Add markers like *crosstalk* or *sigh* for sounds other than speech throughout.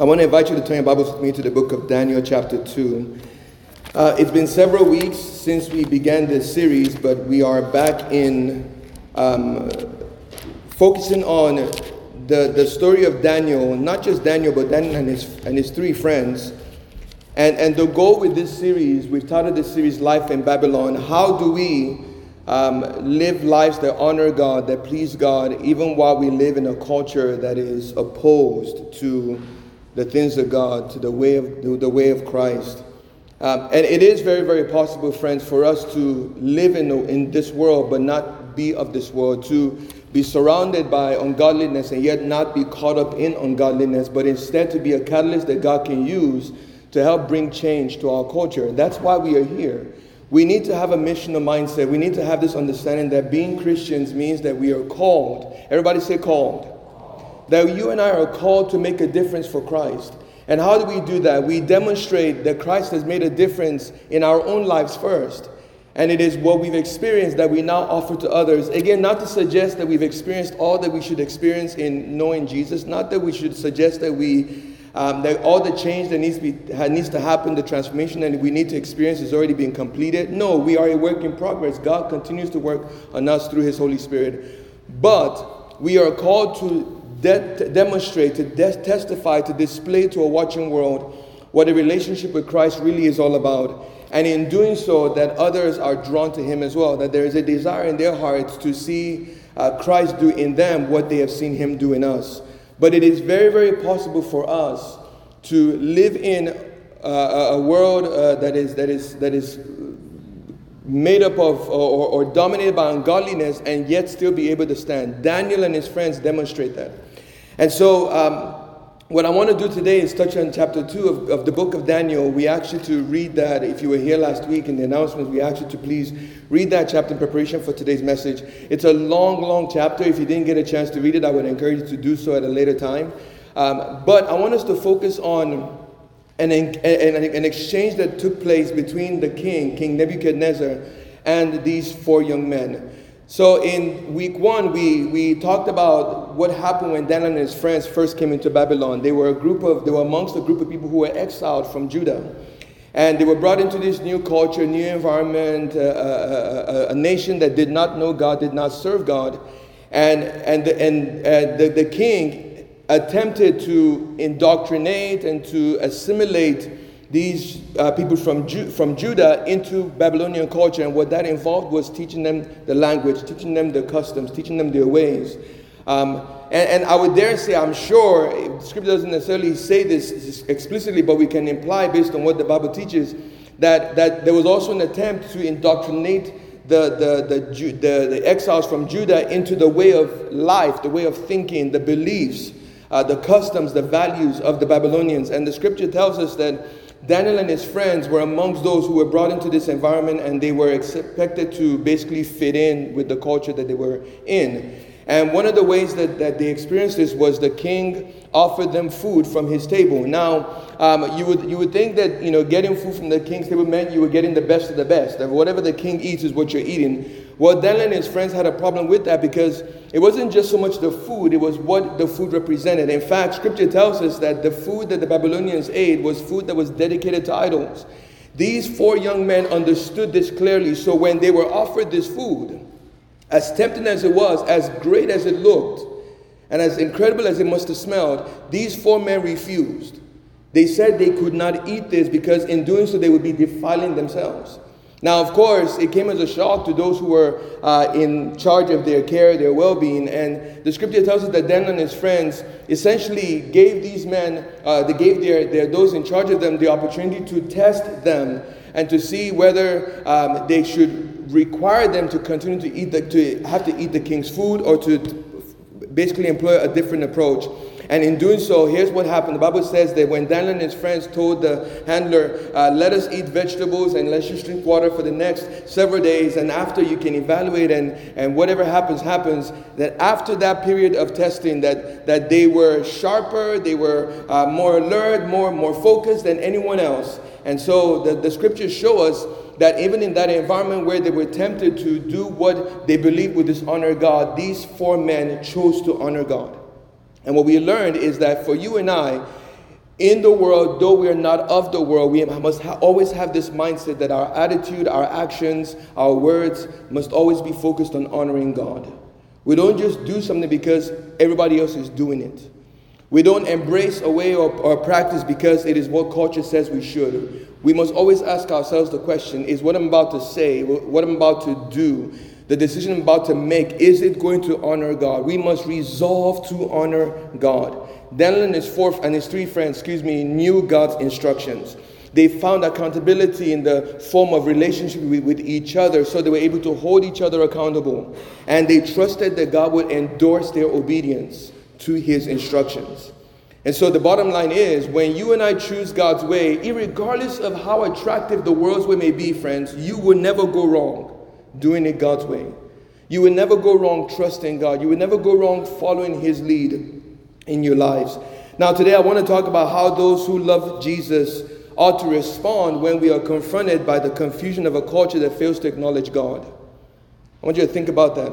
I want to invite you to turn your Bibles with me to the book of Daniel, chapter 2. Uh, it's been several weeks since we began this series, but we are back in um, focusing on the, the story of Daniel, not just Daniel, but Daniel and his, and his three friends. And, and the goal with this series, we've titled this series Life in Babylon. How do we um, live lives that honor God, that please God, even while we live in a culture that is opposed to the things of God, to the way of, the way of Christ. Um, and it is very, very possible, friends, for us to live in, in this world but not be of this world, to be surrounded by ungodliness and yet not be caught up in ungodliness, but instead to be a catalyst that God can use to help bring change to our culture. That's why we are here. We need to have a missional mindset. We need to have this understanding that being Christians means that we are called. Everybody say called. That you and I are called to make a difference for Christ. And how do we do that? We demonstrate that Christ has made a difference in our own lives first. And it is what we've experienced that we now offer to others. Again, not to suggest that we've experienced all that we should experience in knowing Jesus, not that we should suggest that we um, that all the change that needs to, be, needs to happen, the transformation that we need to experience is already being completed. No, we are a work in progress. God continues to work on us through His Holy Spirit. But we are called to, de- demonstrate, to de- testify, to display to a watching world what a relationship with Christ really is all about. And in doing so, that others are drawn to Him as well, that there is a desire in their hearts to see uh, Christ do in them what they have seen Him do in us. But it is very, very possible for us to live in uh, a world uh, that, is, that, is, that is made up of or, or dominated by ungodliness and yet still be able to stand. Daniel and his friends demonstrate that. And so, um, what I want to do today is touch on chapter 2 of, of the book of Daniel. We ask you to read that. If you were here last week in the announcements, we ask you to please read that chapter in preparation for today's message. It's a long, long chapter. If you didn't get a chance to read it, I would encourage you to do so at a later time. Um, but I want us to focus on an, an, an exchange that took place between the king, King Nebuchadnezzar, and these four young men. So in week one, we, we talked about what happened when Daniel and his friends first came into Babylon. They were a group of, they were amongst a group of people who were exiled from Judah. And they were brought into this new culture, new environment, a, uh, a, a, nation that did not know God, did not serve God. And, and, the, and uh, the, the king attempted to indoctrinate and to assimilate these uh, people from, Ju- from Judah into Babylonian culture. And what that involved was teaching them the language, teaching them the customs, teaching them their ways. Um, and, and, I would dare say, I'm sure, scripture doesn't necessarily say this explicitly, but we can imply based on what the Bible teaches that, that there was also an attempt to indoctrinate the, the, the, the, the exiles from Judah into the way of life, the way of thinking, the beliefs, uh, the customs, the values of the Babylonians. And the scripture tells us that Daniel and his friends were amongst those who were brought into this environment and they were expected to basically fit in with the culture that they were in. And one of the ways that, that they experienced this was the king offered them food from his table. Now, um, you, would, you would think that you know, getting food from the king's table meant you were getting the best of the best. That whatever the king eats is what you're eating. Well, Daniel and his friends had a problem with that because it wasn't just so much the food, it was what the food represented. In fact, scripture tells us that the food that the Babylonians ate was food that was dedicated to idols. These four young men understood this clearly, so when they were offered this food, as tempting as it was, as great as it looked, and as incredible as it must have smelled, these four men refused. They said they could not eat this because in doing so they would be defiling themselves. Now, of course, it came as a shock to those who were uh, in charge of their care, their well being. And the scripture tells us that Daniel and his friends essentially gave these men, uh, they gave their, their, those in charge of them the opportunity to test them and to see whether um, they should require them to continue to eat the, to have to eat the king's food or to basically employ a different approach. And in doing so, here's what happened. The Bible says that when Daniel and his friends told the handler, uh, let us eat vegetables and let's just drink water for the next several days, and after you can evaluate and, and whatever happens, happens, that after that period of testing, that, that they were sharper, they were uh, more alert, more, more focused than anyone else. And so the, the scriptures show us that even in that environment where they were tempted to do what they believed would dishonor God, these four men chose to honor God. And what we learned is that for you and I, in the world, though we are not of the world, we must ha- always have this mindset that our attitude, our actions, our words must always be focused on honoring God. We don't just do something because everybody else is doing it. We don't embrace a way or, or practice because it is what culture says we should. We must always ask ourselves the question is what I'm about to say, what I'm about to do, the decision I'm about to make, is it going to honor God? We must resolve to honor God. Daniel and his four and his three friends, excuse me, knew God's instructions. They found accountability in the form of relationship with, with, each other, so they were able to hold each other accountable. And they trusted that God would endorse their obedience to his instructions. And so the bottom line is when you and I choose God's way, regardless of how attractive the world's way may be, friends, you will never go wrong doing it God's way. You will never go wrong trusting God. You will never go wrong following his lead in your lives. Now, today I want to talk about how those who love Jesus ought to respond when we are confronted by the confusion of a culture that fails to acknowledge God. I want you to think about that.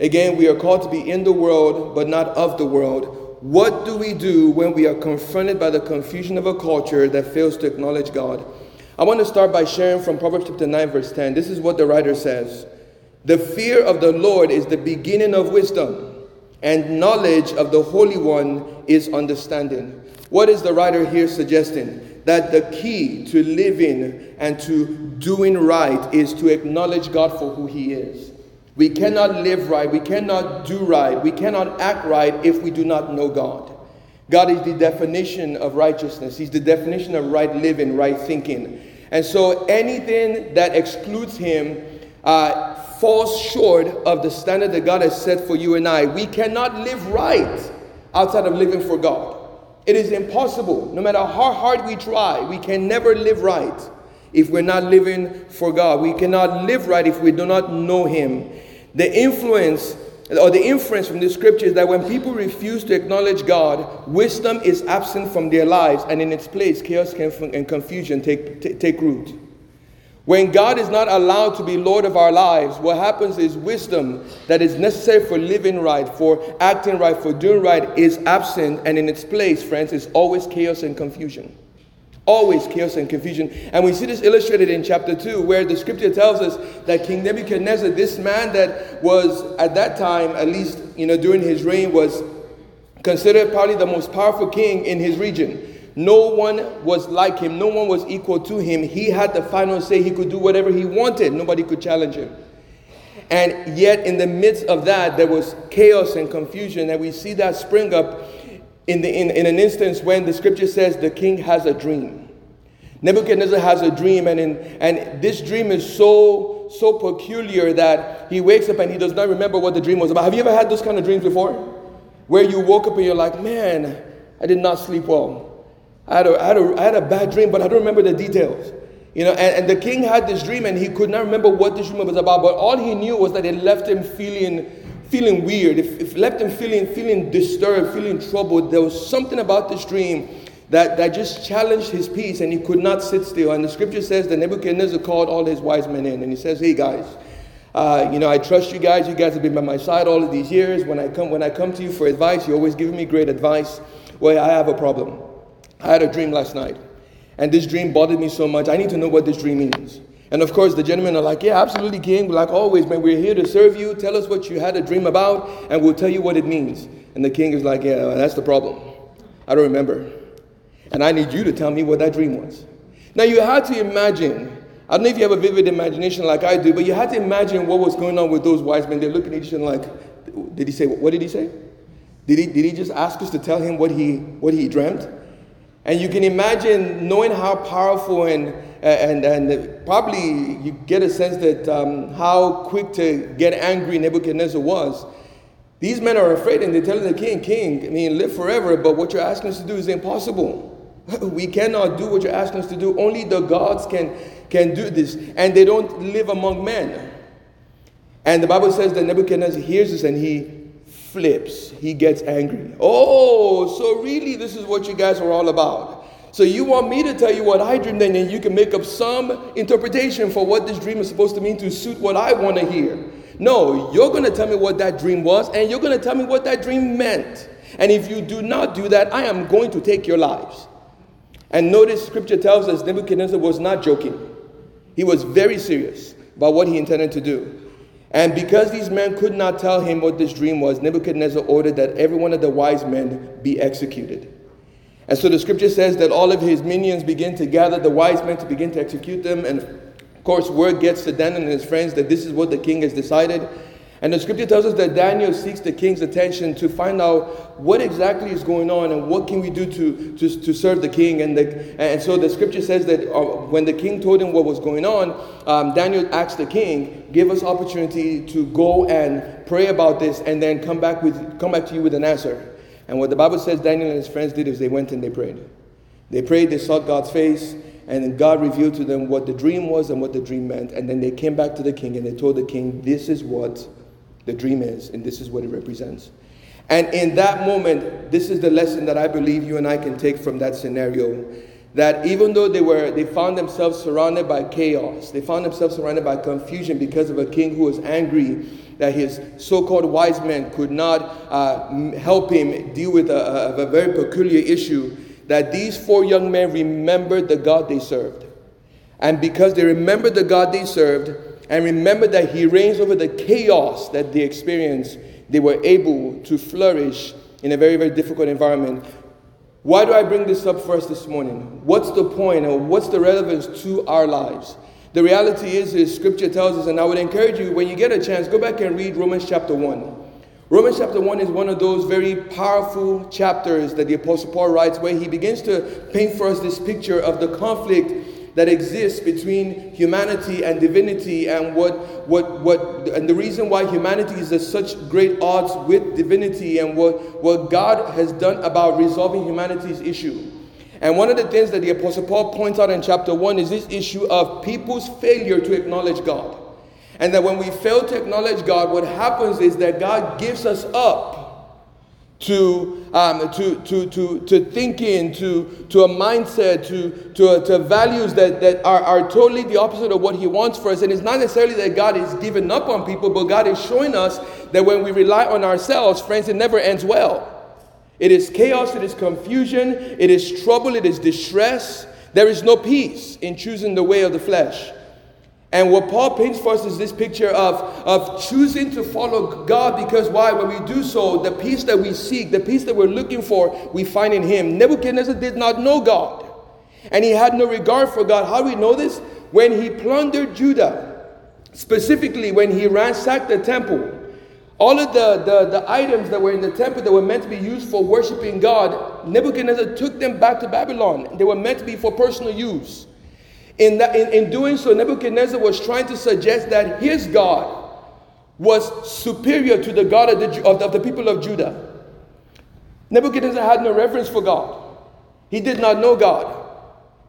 Again, we are called to be in the world, but not of the world. What do we do when we are confronted by the confusion of a culture that fails to acknowledge God? I want to start by sharing from Proverbs chapter 9, verse 10. This is what the writer says The fear of the Lord is the beginning of wisdom and knowledge of the Holy One is understanding. What is the writer here suggesting? That the key to living and to doing right is to acknowledge God for who He is. We cannot live right, we cannot do right, we cannot act right if we do not know God. God is the definition of righteousness, He's the definition of right living, right thinking. And so anything that excludes Him uh, falls short of the standard that God has set for you and I. We cannot live right outside of living for God. It is impossible. No matter how hard we try, we can never live right if we're not living for God. We cannot live right if we do not know Him. The influence or the inference from the scripture is that when people refuse to acknowledge God, wisdom is absent from their lives, and in its place, chaos and confusion take, take root. When God is not allowed to be Lord of our lives, what happens is wisdom that is necessary for living right, for acting right, for doing right is absent, and in its place, friends, is always chaos and confusion. Always chaos and confusion. And we see this illustrated in chapter 2, where the scripture tells us that King Nebuchadnezzar, this man that was at that time, at least you know, during his reign, was considered probably the most powerful king in his region. No one was like him, no one was equal to him. He had the final say, he could do whatever he wanted, nobody could challenge him. And yet, in the midst of that, there was chaos and confusion, and we see that spring up in, the, in, in an instance when the scripture says the king has a dream. Nebuchadnezzar has a dream, and, in, and this dream is so, so peculiar that he wakes up and he does not remember what the dream was about. Have you ever had those kind of dreams before? Where you woke up and you're like, man, I did not sleep well. I had, a, I, had a, I had a bad dream, but I don't remember the details. You know, and, and the king had this dream and he could not remember what this dream was about, but all he knew was that it left him feeling feeling weird. If, if left him feeling feeling disturbed, feeling troubled. There was something about this dream that, that just challenged his peace and he could not sit still. And the scripture says that Nebuchadnezzar called all his wise men in and he says, Hey guys, uh, you know, I trust you guys. You guys have been by my side all of these years. When I come when I come to you for advice, you always give me great advice. Well, I have a problem. I had a dream last night, and this dream bothered me so much. I need to know what this dream means. And of course, the gentlemen are like, Yeah, absolutely, King. Like always, man, we're here to serve you. Tell us what you had a dream about, and we'll tell you what it means. And the king is like, Yeah, that's the problem. I don't remember. And I need you to tell me what that dream was. Now, you had to imagine, I don't know if you have a vivid imagination like I do, but you had to imagine what was going on with those wise men. They're looking at each other like, Did he say, what did he say? Did he, did he just ask us to tell him what he, what he dreamt? And you can imagine knowing how powerful and, and, and probably you get a sense that um, how quick to get angry Nebuchadnezzar was. These men are afraid and they're telling the king, King, I mean, live forever, but what you're asking us to do is impossible. *laughs* we cannot do what you're asking us to do. Only the gods can, can do this. And they don't live among men. And the Bible says that Nebuchadnezzar hears this and he flips. He gets angry. Oh, so really, this is what you guys are all about. So you want me to tell you what I dreamed, and then you can make up some interpretation for what this dream is supposed to mean to suit what I want to hear. No, you're going to tell me what that dream was, and you're going to tell me what that dream meant. And if you do not do that, I am going to take your lives. And notice scripture tells us Nebuchadnezzar was not joking. He was very serious about what he intended to do. And because these men could not tell him what this dream was, Nebuchadnezzar ordered that every one of the wise men be executed. And so the scripture says that all of his minions begin to gather the wise men to begin to execute them. And of course, word gets to Daniel and his friends that this is what the king has decided. And the scripture tells us that Daniel seeks the king's attention to find out what exactly is going on and what can we do to, to, to serve the king. And, the, and so the scripture says that uh, when the king told him what was going on, um, Daniel asked the king, give us opportunity to go and pray about this and then come back, with, come back to you with an answer. And what the Bible says Daniel and his friends did is they went and they prayed. They prayed, they sought God's face, and God revealed to them what the dream was and what the dream meant. And then they came back to the king and they told the king, this is what the dream is, and this is what it represents. And in that moment, this is the lesson that I believe you and I can take from that scenario. That even though they were, they found themselves surrounded by chaos, they found themselves surrounded by confusion because of a king who was angry that his so-called wise men could not uh, help him deal with a, a, a very peculiar issue. That these four young men remembered the God they served, and because they remembered the God they served, and remember that He reigns over the chaos that they experienced, they were able to flourish in a very, very difficult environment. Why do I bring this up for us this morning? What's the point or what's the relevance to our lives? The reality is, is Scripture tells us, and I would encourage you, when you get a chance, go back and read Romans chapter 1. Romans chapter 1 is one of those very powerful chapters that the Apostle Paul writes, where he begins to paint for us this picture of the conflict that exists between humanity and divinity and what, what, what and the reason why humanity is at such great odds with divinity and what, what God has done about resolving humanity's issue. And one of the things that the Apostle Paul points out in chapter 1 is this issue of people's failure to acknowledge God. And that when we fail to acknowledge God, what happens is that God gives us up to, um, to, to, to, to thinking, to, to a mindset, to, to, to values that, that are, are totally the opposite of what He wants for us. And it's not necessarily that God is giving up on people, but God is showing us that when we rely on ourselves, friends, it never ends well. It is chaos, it is confusion, it is trouble, it is distress. There is no peace in choosing the way of the flesh. And what Paul paints for us is this picture of, of choosing to follow God because why? When we do so, the peace that we seek, the peace that we're looking for, we find in Him. Nebuchadnezzar did not know God, and he had no regard for God. How do we know this? When he plundered Judah, specifically when he ransacked the temple, all of the, the, the items that were in the temple that were meant to be used for worshiping God, Nebuchadnezzar took them back to Babylon. They were meant to be for personal use. In, that, in, in doing so, Nebuchadnezzar was trying to suggest that his God was superior to the God of the, of, of the people of Judah. Nebuchadnezzar had no reverence for God. He did not know God.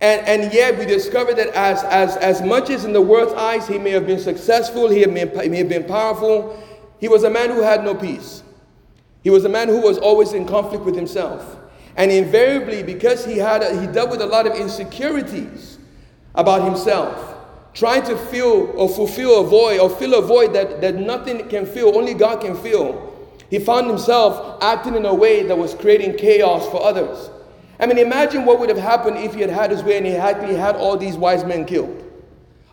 And, and yet we discover that as, as, as much as in the world's eyes he may have been successful, he, may, he may have been powerful, he was a man who had no peace. He was a man who was always in conflict with himself. And invariably, because he, had a, he dealt with a lot of insecurities, about himself, trying to fill or fulfill a void or fill a void that, that nothing can fill, only God can fill. He found himself acting in a way that was creating chaos for others. I mean, imagine what would have happened if he had had his way and he he had all these wise men killed.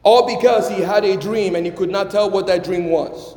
All because he had a dream and he could not tell what that dream was.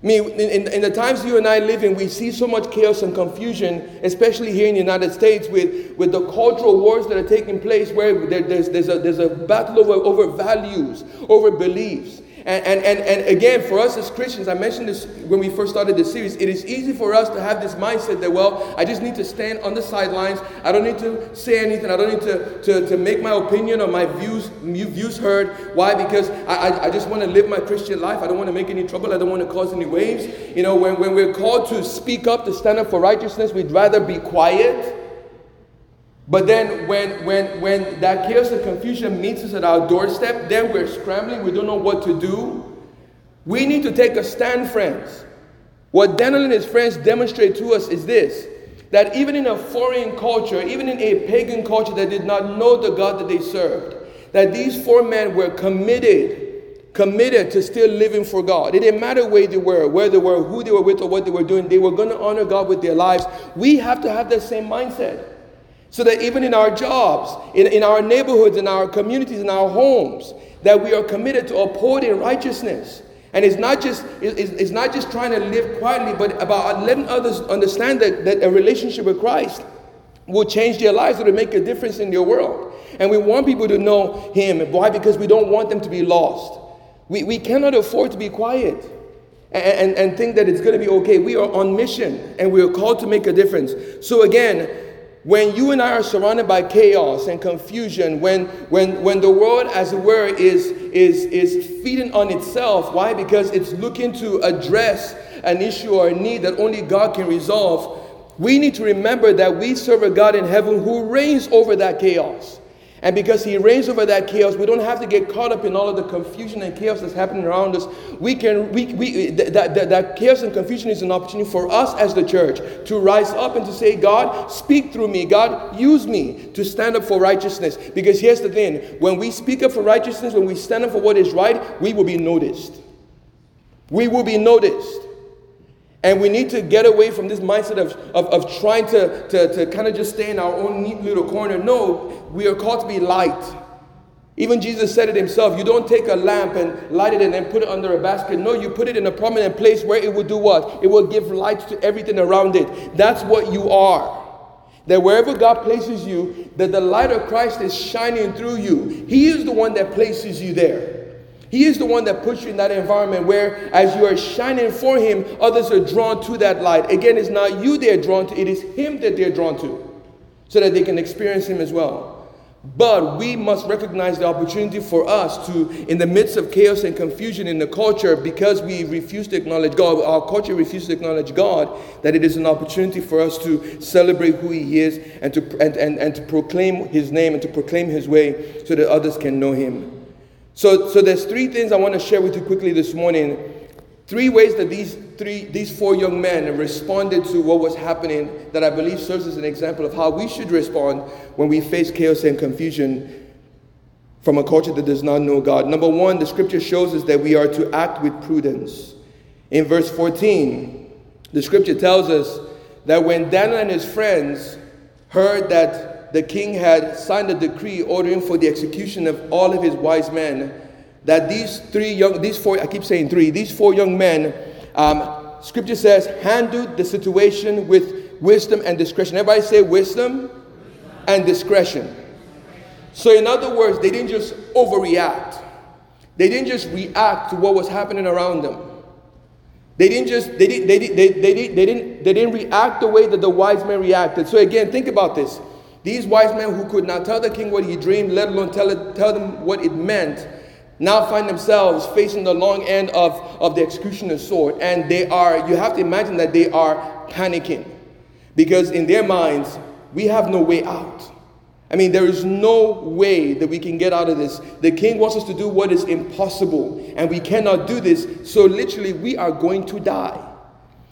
I mean, in, in, the times you and I live in, we see so much chaos and confusion, especially here in the United States, with, with the cultural wars that are taking place, where there, there's, there's, a, there's a battle over, over values, over beliefs. And, and, and, and again, for us as Christians, I mentioned this when we first started this series, it is easy for us to have this mindset that, well, I just need to stand on the sidelines. I don't need to say anything. I don't need to, to, to make my opinion or my views, views heard. Why? Because I, I, I just want to live my Christian life. I don't want to make any trouble. I don't want to cause any waves. You know, when, when we're called to speak up, to stand up for righteousness, we'd rather be quiet but then when, when, when that chaos and confusion meets us at our doorstep, then we're scrambling, we don't know what to do. We need to take a stand, friends. What Daniel and his friends demonstrate to us is this that even in a foreign culture, even in a pagan culture that did not know the God that they served, that these four men were committed, committed to still living for God. It didn't matter where they were, where they were, who they were with, or what they were doing, they were going to honor God with their lives. We have to have that same mindset. So that even in our jobs, in, in our neighborhoods, in our communities, in our homes, that we are committed to upholding righteousness. And it's not just, it's, it's not just trying to live quietly, but about letting others understand that, that a relationship with Christ will change their lives, it'll make a difference in their world. And we want people to know Him. Why? Because we don't want them to be lost. We, we cannot afford to be quiet and, and, and think that it's going to be okay. We are on mission and we are called to make a difference. So, again, when you and I are surrounded by chaos and confusion, when, when, when the world, as it were, is, is, is feeding on itself, why? Because it's looking to address an issue or a need that only God can resolve, we need to remember that we serve a God in heaven who reigns over that chaos. And because he reigns over that chaos, we don't have to get caught up in all of the confusion and chaos that's happening around us. We can, we, we, that, that, that chaos and confusion is an opportunity for us as the church to rise up and to say, God, speak through me. God, use me to stand up for righteousness. Because here's the thing when we speak up for righteousness, when we stand up for what is right, we will be noticed. We will be noticed. And we need to get away from this mindset of, of, of trying to, to, to kind of just stay in our own neat little corner. No, we are called to be light. Even Jesus said it himself. You don't take a lamp and light it and then put it under a basket. No, you put it in a prominent place where it will do what? It will give light to everything around it. That's what you are. That wherever God places you, that the light of Christ is shining through you. He is the one that places you there. He is the one that puts you in that environment where, as you are shining for Him, others are drawn to that light. Again, it's not you they're drawn to, it is Him that they're drawn to, so that they can experience Him as well. But we must recognize the opportunity for us to, in the midst of chaos and confusion in the culture, because we refuse to acknowledge God, our culture refuses to acknowledge God, that it is an opportunity for us to celebrate who He is and to, and, and, and to proclaim His name and to proclaim His way so that others can know Him. So, so there's three things I want to share with you quickly this morning. Three ways that these three, these four young men responded to what was happening that I believe serves as an example of how we should respond when we face chaos and confusion from a culture that does not know God. Number one, the scripture shows us that we are to act with prudence. In verse 14, the scripture tells us that when Daniel and his friends heard that the king had signed a decree ordering for the execution of all of his wise men. That these three young, these four, I keep saying three, these four young men, um, scripture says, handled the situation with wisdom and discretion. Everybody say wisdom and discretion. So, in other words, they didn't just overreact, they didn't just react to what was happening around them. They didn't just they didn't they, they, they, they, they, didn't they didn't react the way that the wise men reacted. So again, think about this. These wise men who could not tell the king what he dreamed, let alone tell, it, tell them what it meant, now find themselves facing the long end of, of the executioner's sword. And they are, you have to imagine that they are panicking. Because in their minds, we have no way out. I mean, there is no way that we can get out of this. The king wants us to do what is impossible, and we cannot do this. So, literally, we are going to die.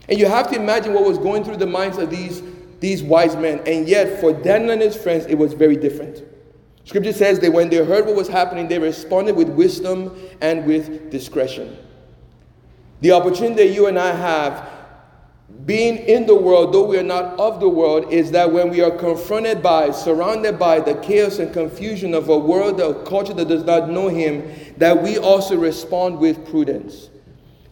And you have to imagine what was going through the minds of these these wise men. And yet, for Daniel and his friends, it was very different. Scripture says that when they heard what was happening, they responded with wisdom and with discretion. The opportunity that you and I have being in the world, though we are not of the world, is that when we are confronted by, surrounded by the chaos and confusion of a world, a culture that does not know Him, that we also respond with prudence.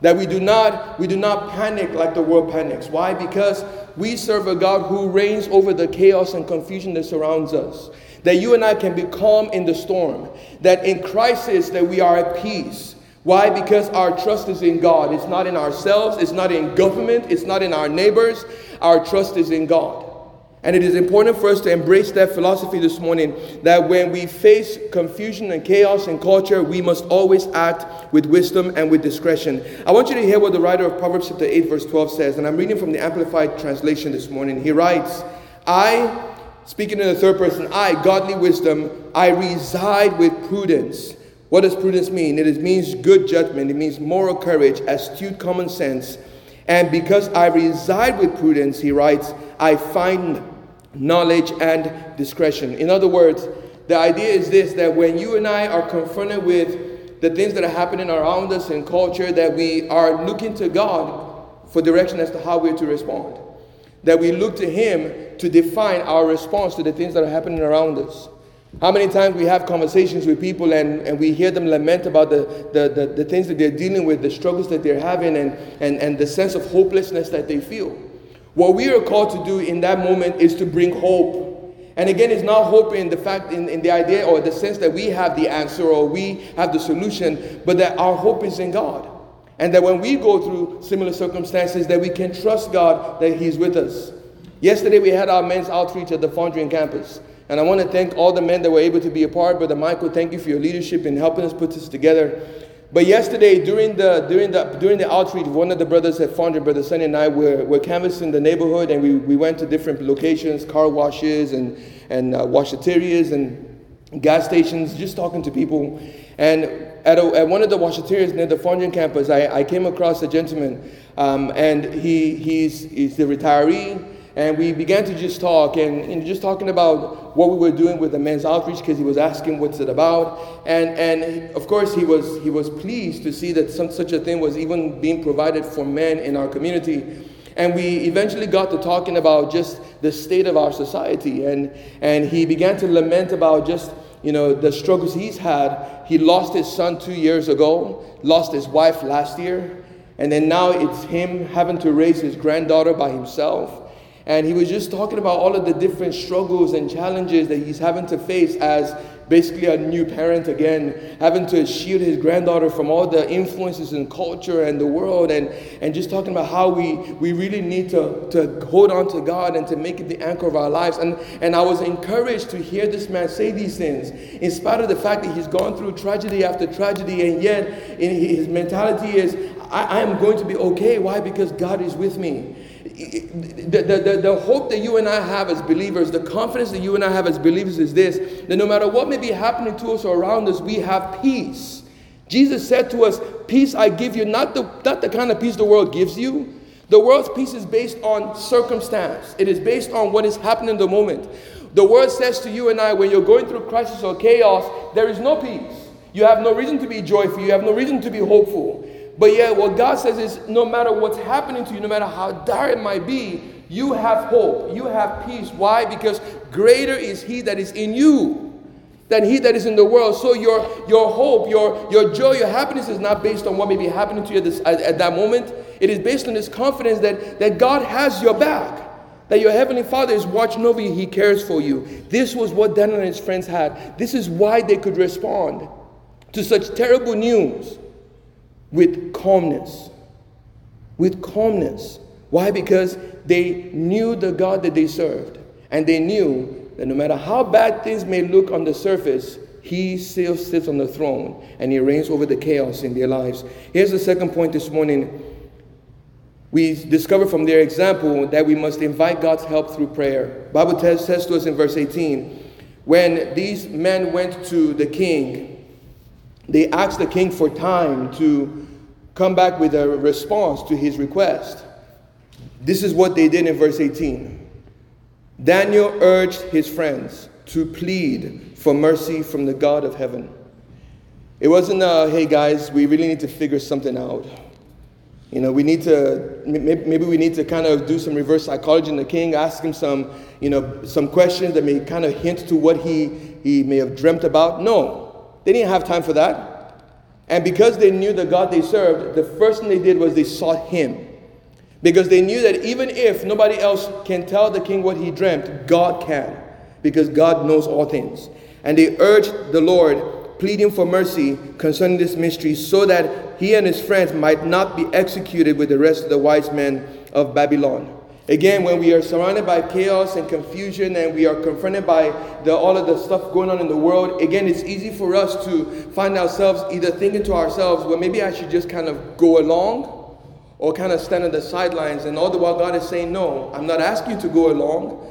That we do not we do not panic like the world panics. Why? Because we serve a God who reigns over the chaos and confusion that surrounds us. That you and I can be calm in the storm. That in crisis that we are at peace. Why? Because our trust is in God. It's not in ourselves, it's not in government, it's not in our neighbors. Our trust is in God. And it is important for us to embrace that philosophy this morning that when we face confusion and chaos in culture, we must always act with wisdom and with discretion. I want you to hear what the writer of Proverbs chapter 8, verse 12 says. And I'm reading from the Amplified Translation this morning. He writes, I, speaking in the third person, I, godly wisdom, I reside with prudence. What does prudence mean? It means good judgment, it means moral courage, astute common sense. And because I reside with prudence, he writes, I find knowledge and discretion. In other words, the idea is this that when you and I are confronted with the things that are happening around us in culture, that we are looking to God for direction as to how we're to respond. that we look to Him to define our response to the things that are happening around us. How many times we have conversations with people and, and we hear them lament about the, the, the, the things that they're dealing with, the struggles that they're having, and, and, and the sense of hopelessness that they feel. What we are called to do in that moment is to bring hope. And again, it's not hope in the fact, in, in the idea or the sense that we have the answer or we have the solution, but that our hope is in God. And that when we go through similar circumstances, that we can trust God that He's with us. Yesterday, we had our men's outreach at the Fondren campus. And I want to thank all the men that were able to be a part. Brother Michael, thank you for your leadership in helping us put this together. But yesterday, during the during the during the outreach, one of the brothers at Fondren, Brother Sonny and I, were, were canvassing the neighborhood, and we, we went to different locations, car washes and and uh, washaterias and gas stations, just talking to people. And at, a, at one of the washaterias near the Fondren campus, I, I came across a gentleman, um, and he he's he's the retiree and we began to just talk and, and just talking about what we were doing with the men's outreach because he was asking what's it about. And, and of course he was, he was pleased to see that some, such a thing was even being provided for men in our community. And we eventually got to talking about just the state of our society. And, and he began to lament about just you know the struggles he's had. He lost his son two years ago lost his wife last year and then now it's him having to raise his granddaughter by himself and he was just talking about all of the different struggles and challenges that he's having to face as basically a new parent again, having to shield his granddaughter from all the influences and culture and the world, and, and just talking about how we, we really need to, to hold on to God and to make it the anchor of our lives. And, and I was encouraged to hear this man say these things, in spite of the fact that he's gone through tragedy after tragedy, and yet in his mentality is, I, I am going to be okay. Why? Because God is with me the, the, the, hope that you and I have as believers, the confidence that you and I have as believers is this that no matter what may be happening to us or around us, we have peace. Jesus said to us, Peace I give you, not the, not the kind of peace the world gives you. The world's peace is based on circumstance, it is based on what is happening in the moment. The word says to you and I, when you're going through crisis or chaos, there is no peace. You have no reason to be joyful, you have no reason to be hopeful. But yet, what God says is no matter what's happening to you, no matter how dire it might be, you have hope. You have peace. Why? Because greater is He that is in you than He that is in the world. So your, your hope, your, your joy, your happiness is not based on what may be happening to you at, this, at, at that moment. It is based on this confidence that, that God has your back. That your heavenly Father is watching over you, He cares for you. This was what Daniel and his friends had. This is why they could respond to such terrible news with calmness. With calmness. Why? Because they knew the God that they served. And they knew that no matter how bad things may look on the surface, He still sits on the throne and He reigns over the chaos in their lives. Here's the second point this morning. We discover from their example that we must invite God's help through prayer. Bible says, says to us in verse 18, when these men went to the king, they asked the king for time to come back with a response to his request. This is what they did in verse 18. Daniel urged his friends to plead for mercy from the God of heaven. It wasn't, uh, hey guys, we really need to figure something out. You know, we need to, maybe we need to kind of do some reverse psychology in the king, ask him some, you know, some questions that may kind of hint to what he, he may have dreamt about. No, they didn't have time for that. And because they knew the God they served, the first thing they did was they sought Him. Because they knew that even if nobody else can tell the king what he dreamt, God can. Because God knows all things. And they urged the Lord, pleading for mercy concerning this mystery, so that he and his friends might not be executed with the rest of the wise men of Babylon. Again, when we are surrounded by chaos and confusion and we are confronted by the, all of the stuff going on in the world, again, it's easy for us to find ourselves either thinking to ourselves, well, maybe I should just kind of go along or kind of stand on the sidelines. And all the while, God is saying, no, I'm not asking you to go along.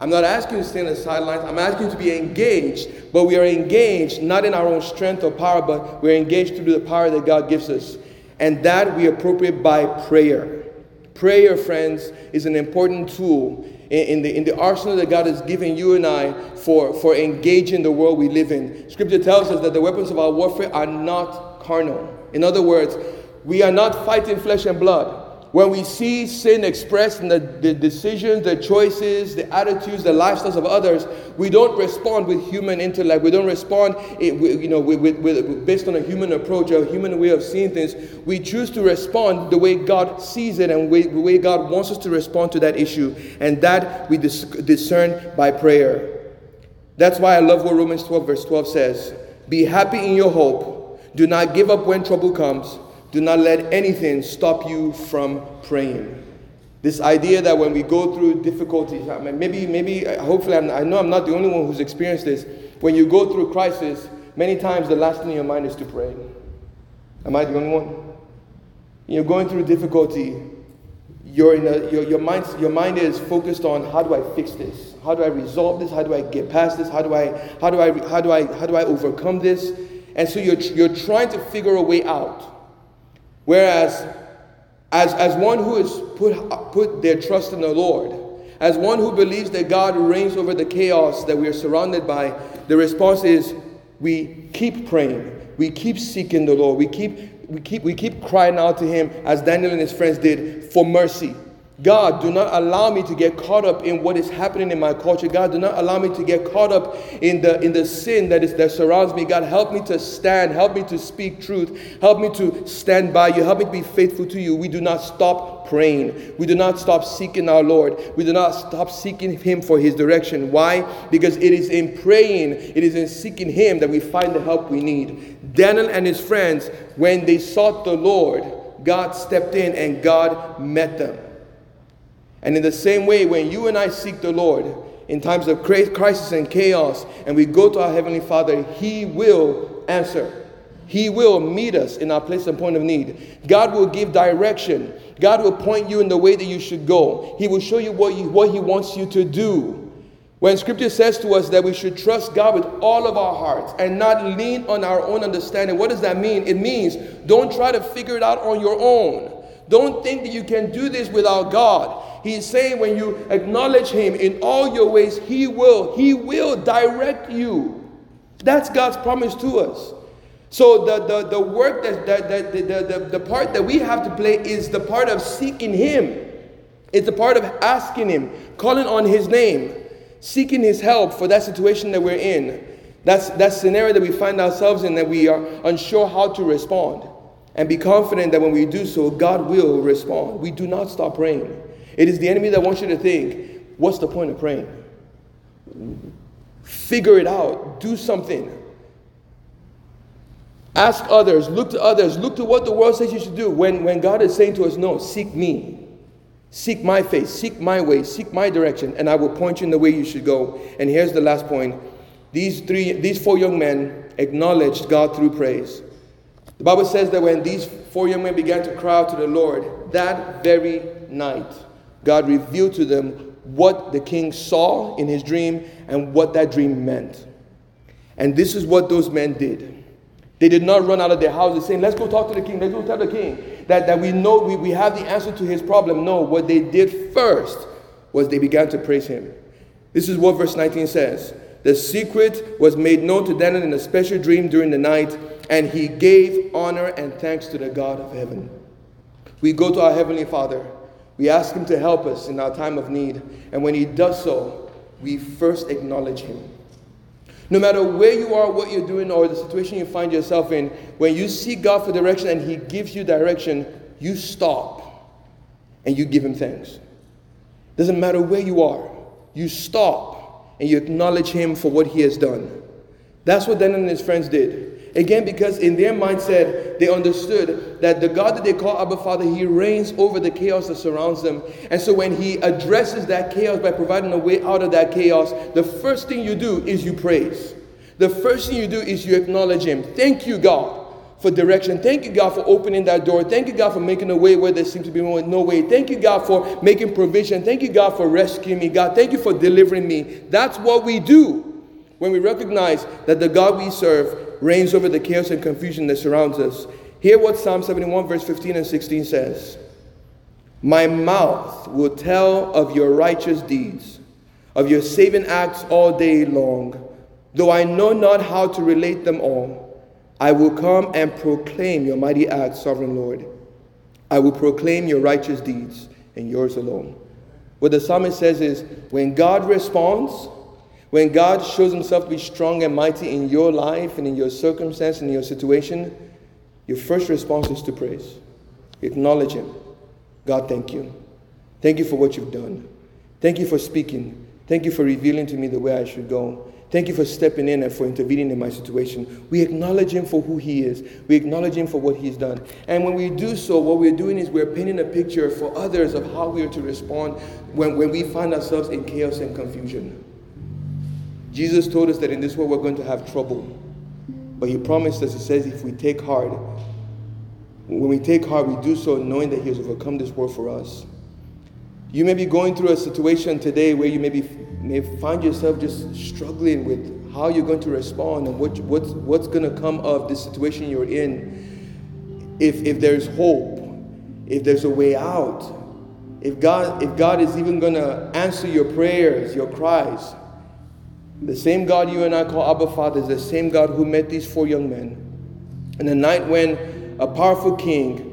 I'm not asking you to stand on the sidelines. I'm asking you to be engaged. But we are engaged not in our own strength or power, but we're engaged through the power that God gives us. And that we appropriate by prayer. Prayer, friends, is an important tool in, the, in the arsenal that God has given you and I for, for engaging the world we live in. Scripture tells us that the weapons of our warfare are not carnal. In other words, we are not fighting flesh and blood. When we see sin expressed in the, the decisions, the choices, the attitudes, the lifestyles of others, we don't respond with human intellect. We don't respond, eh, you know, with, with, with, based on a human approach, a human way of seeing things. We choose to respond the way God sees it and the way God wants us to respond to that issue. And that we dis- discern by prayer. That's why I love what Romans 12, verse 12 says Be happy in your hope. Do not give up when trouble comes do not let anything stop you from praying. This idea that when we go through difficulties, I mean, maybe, maybe, uh, hopefully, I'm, i know I'm not the only one who's experienced this. When you go through crisis, many times the last thing in your mind is to pray. Am I the only one? You're going through difficulty. You're in a, your, your, mind, your mind is focused on how do I fix this? How do I resolve this? How do I get past this? How do I, how do I, how do I, how do I overcome this? And so you're, you're trying to figure a way out. Whereas, as, as one who has put, put their trust in the Lord, as one who believes that God reigns over the chaos that we are surrounded by, the response is we keep praying, we keep seeking the Lord, we keep, we keep, we keep crying out to Him, as Daniel and his friends did, for mercy. God, do not allow me to get caught up in what is happening in my culture. God, do not allow me to get caught up in the in the sin that is that surrounds me. God, help me to stand, help me to speak truth, help me to stand by you, help me to be faithful to you. We do not stop praying. We do not stop seeking our Lord. We do not stop seeking him for his direction. Why? Because it is in praying, it is in seeking him that we find the help we need. Daniel and his friends, when they sought the Lord, God stepped in and God met them. And in the same way, when you and I seek the Lord in times of crisis and chaos, and we go to our Heavenly Father, He will answer. He will meet us in our place and point of need. God will give direction. God will point you in the way that you should go. He will show you what, you, what He wants you to do. When Scripture says to us that we should trust God with all of our hearts and not lean on our own understanding, what does that mean? It means don't try to figure it out on your own. Don't think that you can do this without God. He's saying when you acknowledge him in all your ways, he will, he will direct you. That's God's promise to us. So the, the, the work that, that, that the, the, the part that we have to play is the part of seeking him. It's the part of asking him, calling on his name, seeking his help for that situation that we're in. That's that scenario that we find ourselves in that we are unsure how to respond. And be confident that when we do so, God will respond. We do not stop praying. It is the enemy that wants you to think, what's the point of praying? Figure it out, do something. Ask others, look to others, look to what the world says you should do. When, when God is saying to us, no, seek me. Seek my face, seek my way, seek my direction, and I will point you in the way you should go. And here's the last point. These three, these four young men acknowledged God through praise. The Bible says that when these four young men began to cry out to the Lord, that very night, God revealed to them what the king saw in his dream and what that dream meant. And this is what those men did. They did not run out of their houses saying, Let's go talk to the king, let's go tell the king that, that we know we, we have the answer to his problem. No, what they did first was they began to praise him. This is what verse 19 says. The secret was made known to Daniel in a special dream during the night, and he gave honor and thanks to the God of heaven. We go to our Heavenly Father we ask Him to help us in our time of need. And when He does so, we first acknowledge Him. No matter where you are, what you're doing, or the situation you find yourself in, when you seek God for direction and He gives you direction, you stop and you give Him thanks. Doesn't matter where you are, you stop and you acknowledge Him for what He has done. That's what Daniel and his friends did. Again, because in their mindset, they understood that the God that they call Abba Father, He reigns over the chaos that surrounds them. And so when He addresses that chaos by providing a way out of that chaos, the first thing you do is you praise. The first thing you do is you acknowledge Him. Thank you, God for direction. Thank you, God, for opening that door. Thank you, God, for making a way where there seems to be no way. Thank you, God, for making provision. Thank you, God, for rescuing me. God, thank you for delivering me. That's what we do when we recognize that the God we serve reigns over the chaos and confusion that surrounds us. Hear what Psalm 71, verse 15 and 16 says My mouth will tell of your righteous deeds, of your saving acts all day long. Though I know not how to relate them all, I will come and proclaim your mighty acts, sovereign Lord. I will proclaim your righteous deeds and yours alone. What the psalmist says is when God responds, when God shows himself to be strong and mighty in your life and in your circumstance and in your situation, your first response is to praise. Acknowledge him. God, thank you. Thank you for what you've done. Thank you for speaking. Thank you for revealing to me the way I should go. Thank you for stepping in and for intervening in my situation. We acknowledge Him for who He is. We acknowledge Him for what He's done. And when we do so, what we're doing is we're painting a picture for others of how we are to respond when, when we find ourselves in chaos and confusion. Jesus told us that in this world we're going to have trouble. But He promised us, He says, if we take heart, when we take heart, we do so knowing that He has overcome this world for us. You may be going through a situation today where you may, be, may find yourself just struggling with how you're going to respond and what, what's, what's going to come of the situation you're in. If, if there's hope, if there's a way out, if God, if God is even going to answer your prayers, your cries, the same God you and I call Abba Father is the same God who met these four young men. And the night when a powerful king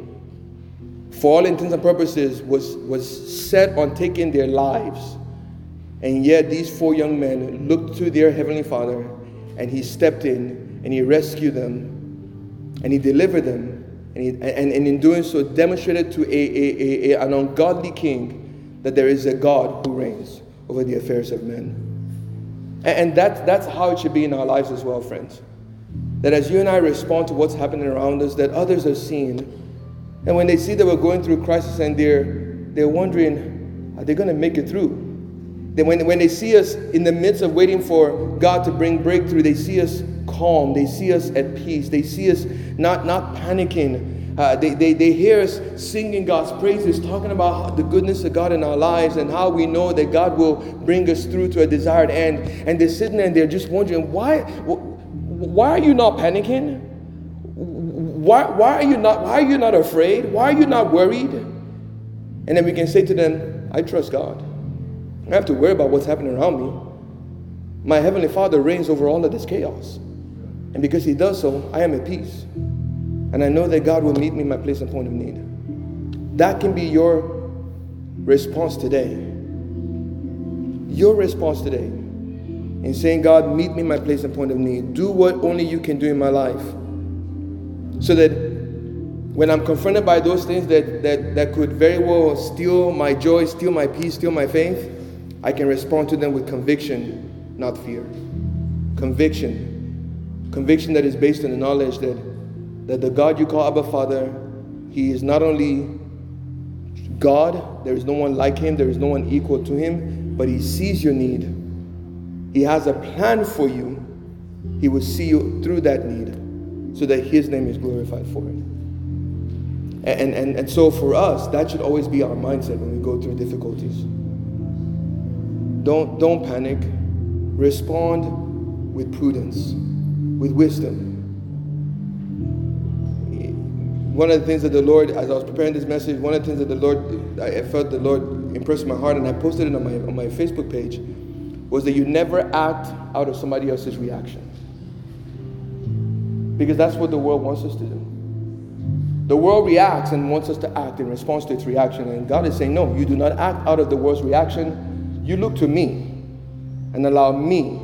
for all intents and purposes, was, was set on taking their lives. And yet, these four young men looked to their Heavenly Father, and He stepped in and He rescued them, and He delivered them. And, he, and, and in doing so, demonstrated to a, a, a, an ungodly king that there is a God who reigns over the affairs of men. And, and that, that's how it should be in our lives as well, friends. That as you and I respond to what's happening around us, that others are seeing and when they see that we're going through crisis and they're, they're wondering, are they going to make it through? Then when, when they see us in the midst of waiting for God to bring breakthrough, they see us calm, they see us at peace, they see us not, not panicking. Uh, they, they, they hear us singing God's praises, talking about the goodness of God in our lives and how we know that God will bring us through to a desired end. And they're sitting there and they're just wondering, why, why are you not panicking? Why, why, are you not, why are you not afraid? Why are you not worried? And then we can say to them, I trust God. I have to worry about what's happening around me. My Heavenly Father reigns over all of this chaos. And because He does so, I am at peace. And I know that God will meet me in my place and point of need. That can be your response today. Your response today in saying, God, meet me in my place and point of need. Do what only you can do in my life. So that when I'm confronted by those things that, that, that could very well steal my joy, steal my peace, steal my faith, I can respond to them with conviction, not fear. Conviction. Conviction that is based on the knowledge that, that the God you call Abba Father, He is not only God, there is no one like Him, there is no one equal to Him, but He sees your need. He has a plan for you. He will see you through that need so that His name is glorified for it. And, and, and so for us, that should always be our mindset when we go through difficulties. Don't, don't panic. Respond with prudence, with wisdom. One of the things that the Lord, as I was preparing this message, one of the things that the Lord, I felt the Lord impressed my heart, and I posted it on my, on my Facebook page, was that you never act out of somebody else's reaction. Because that's what the world wants us to do. The world reacts and wants us to act in response to its reaction. And God is saying, No, you do not act out of the world's reaction. You look to me and allow me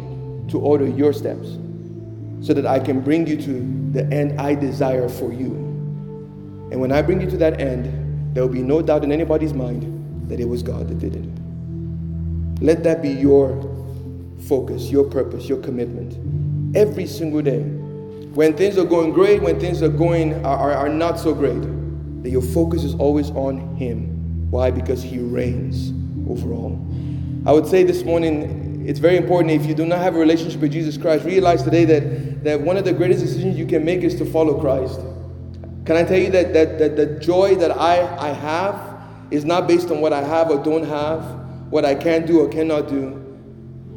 to order your steps so that I can bring you to the end I desire for you. And when I bring you to that end, there will be no doubt in anybody's mind that it was God that did it. Let that be your focus, your purpose, your commitment every single day when things are going great, when things are going are, are, are not so great, that your focus is always on Him. Why? Because He reigns over all. I would say this morning, it's very important if you do not have a relationship with Jesus Christ, realize today that, that one of the greatest decisions you can make is to follow Christ. Can I tell you that, that, that the joy that I, I have is not based on what I have or don't have, what I can do or cannot do.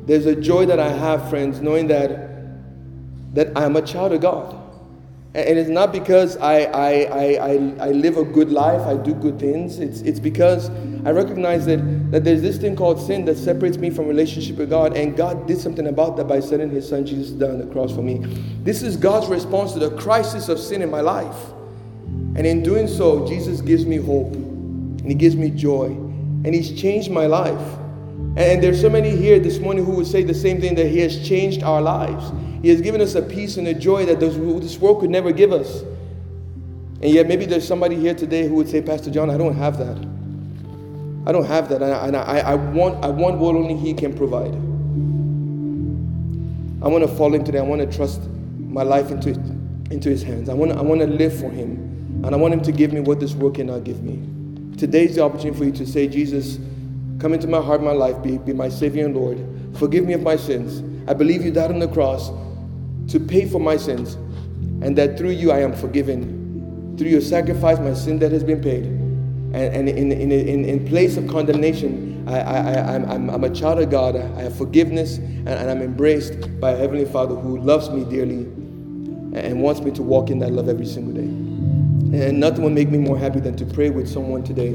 There's a joy that I have, friends, knowing that that I'm a child of God. And it's not because I, I, I, I, live a good life, I do good things. It's, it's because I recognize that, that there's this thing called sin that separates me from relationship with God. And God did something about that by sending his son Jesus down the cross for me. This is God's response to the crisis of sin in my life. And in doing so, Jesus gives me hope and He gives me joy. And He's changed my life. And there's so many here this morning who would say the same thing that He has changed our lives. He has given us a peace and a joy that this world could never give us. And yet, maybe there's somebody here today who would say, Pastor John, I don't have that. I don't have that. And I, I, I, want, I want what only He can provide. I want to follow Him today. I want to trust my life into, into His hands. I want, I want to live for Him. And I want Him to give me what this world cannot give me. Today's the opportunity for you to say, Jesus, come into my heart, my life, be, be my Savior and Lord. Forgive me of my sins. I believe you died on the cross to pay for my sins, and that through you I am forgiven. Through your sacrifice, my sin that has been paid. And, and in, in, in, in place of condemnation, I, I, I, I'm, I'm a child of God. I have forgiveness, and, and I'm embraced by a Heavenly Father who loves me dearly and wants me to walk in that love every single day. And nothing will make me more happy than to pray with someone today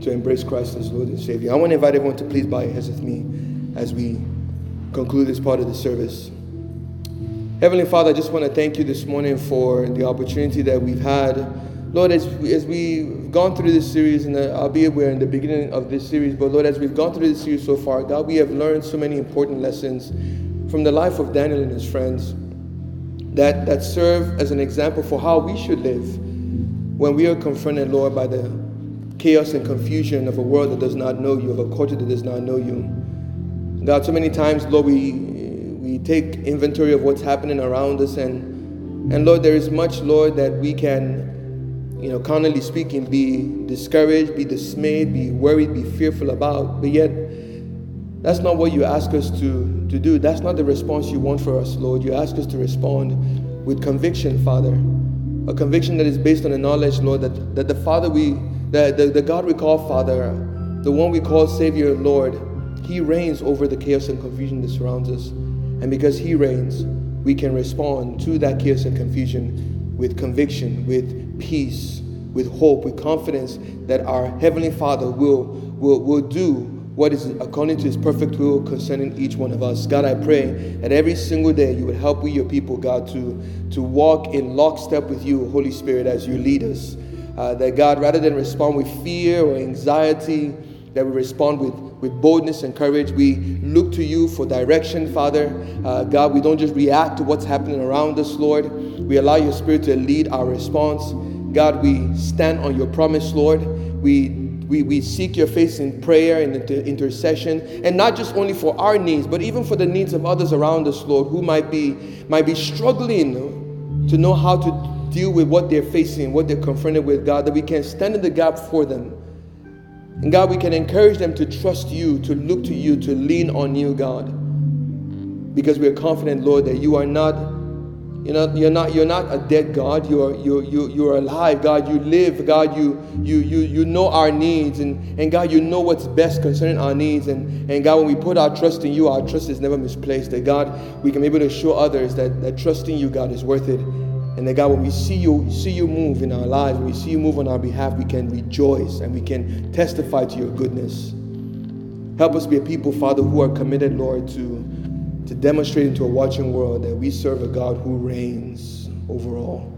to embrace Christ as Lord and Savior. I want to invite everyone to please bow your heads with me as we conclude this part of the service. Heavenly Father, I just want to thank you this morning for the opportunity that we've had. Lord, as, as we've gone through this series, and uh, albeit we're in the beginning of this series, but Lord, as we've gone through this series so far, God, we have learned so many important lessons from the life of Daniel and his friends that, that serve as an example for how we should live when we are confronted, Lord, by the chaos and confusion of a world that does not know you, of a culture that does not know you. God, so many times, Lord, we, we take inventory of what's happening around us, and, and Lord, there is much, Lord, that we can, you know, carnally speaking, be discouraged, be dismayed, be worried, be fearful about, but yet, that's not what you ask us to, to do. That's not the response you want for us, Lord. You ask us to respond with conviction, Father a conviction that is based on the knowledge, Lord, that, that the Father we, the, the, the God we call Father, the one we call Savior, Lord, He reigns over the chaos and confusion that surrounds us. And because He reigns, we can respond to that chaos and confusion with conviction, with peace, with hope, with confidence that our Heavenly Father will, will, will do what is according to his perfect will concerning each one of us. God, I pray that every single day you would help we, your people, God, to, to walk in lockstep with you, Holy Spirit, as you lead us. Uh, that God, rather than respond with fear or anxiety, that we respond with, with boldness and courage. We look to you for direction, Father. Uh, God, we don't just react to what's happening around us, Lord. We allow your Spirit to lead our response. God, we stand on your promise, Lord. We we, we seek your face in prayer and intercession, and not just only for our needs, but even for the needs of others around us, Lord, who might be, might be struggling to know how to deal with what they're facing, what they're confronted with, God, that we can stand in the gap for them. And God, we can encourage them to trust you, to look to you, to lean on you, God. Because we are confident, Lord, that you are not you're not, you're not, you're not a dead God. You're, you're, you you're alive, God. You live, God. You, you, you, you know our needs. And, and God, you know what's best concerning our needs. And, and God, when we put our trust in you, our trust is never misplaced. That God, we can be able to show others that, that trusting you, God, is worth it. And that God, when we see you, see you move in our lives, when we see you move on our behalf, we can rejoice and we can testify to your goodness. Help us be a people, Father, who are committed, Lord, to to demonstrate into a watching world that we serve a God who reigns over all.